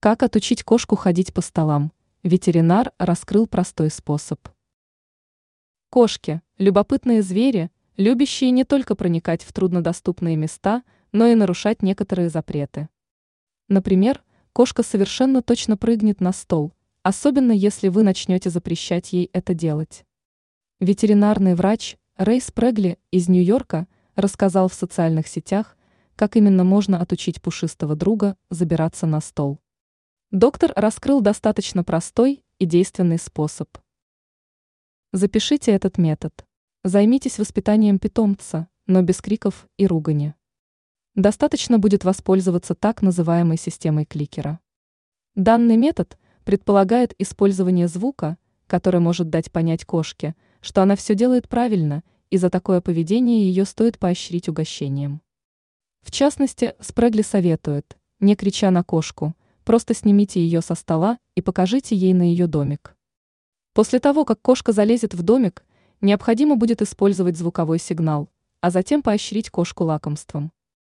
Как отучить кошку ходить по столам? Ветеринар раскрыл простой способ. Кошки – любопытные звери, любящие не только проникать в труднодоступные места, но и нарушать некоторые запреты. Например, кошка совершенно точно прыгнет на стол, особенно если вы начнете запрещать ей это делать. Ветеринарный врач Рэй Спрегли из Нью-Йорка рассказал в социальных сетях, как именно можно отучить пушистого друга забираться на стол. Доктор раскрыл достаточно простой и действенный способ. Запишите этот метод. Займитесь воспитанием питомца, но без криков и ругани. Достаточно будет воспользоваться так называемой системой кликера. Данный метод предполагает использование звука, который может дать понять кошке, что она все делает правильно, и за такое поведение ее стоит поощрить угощением. В частности, Спрегли советует, не крича на кошку, просто снимите ее со стола и покажите ей на ее домик. После того, как кошка залезет в домик, необходимо будет использовать звуковой сигнал, а затем поощрить кошку лакомством.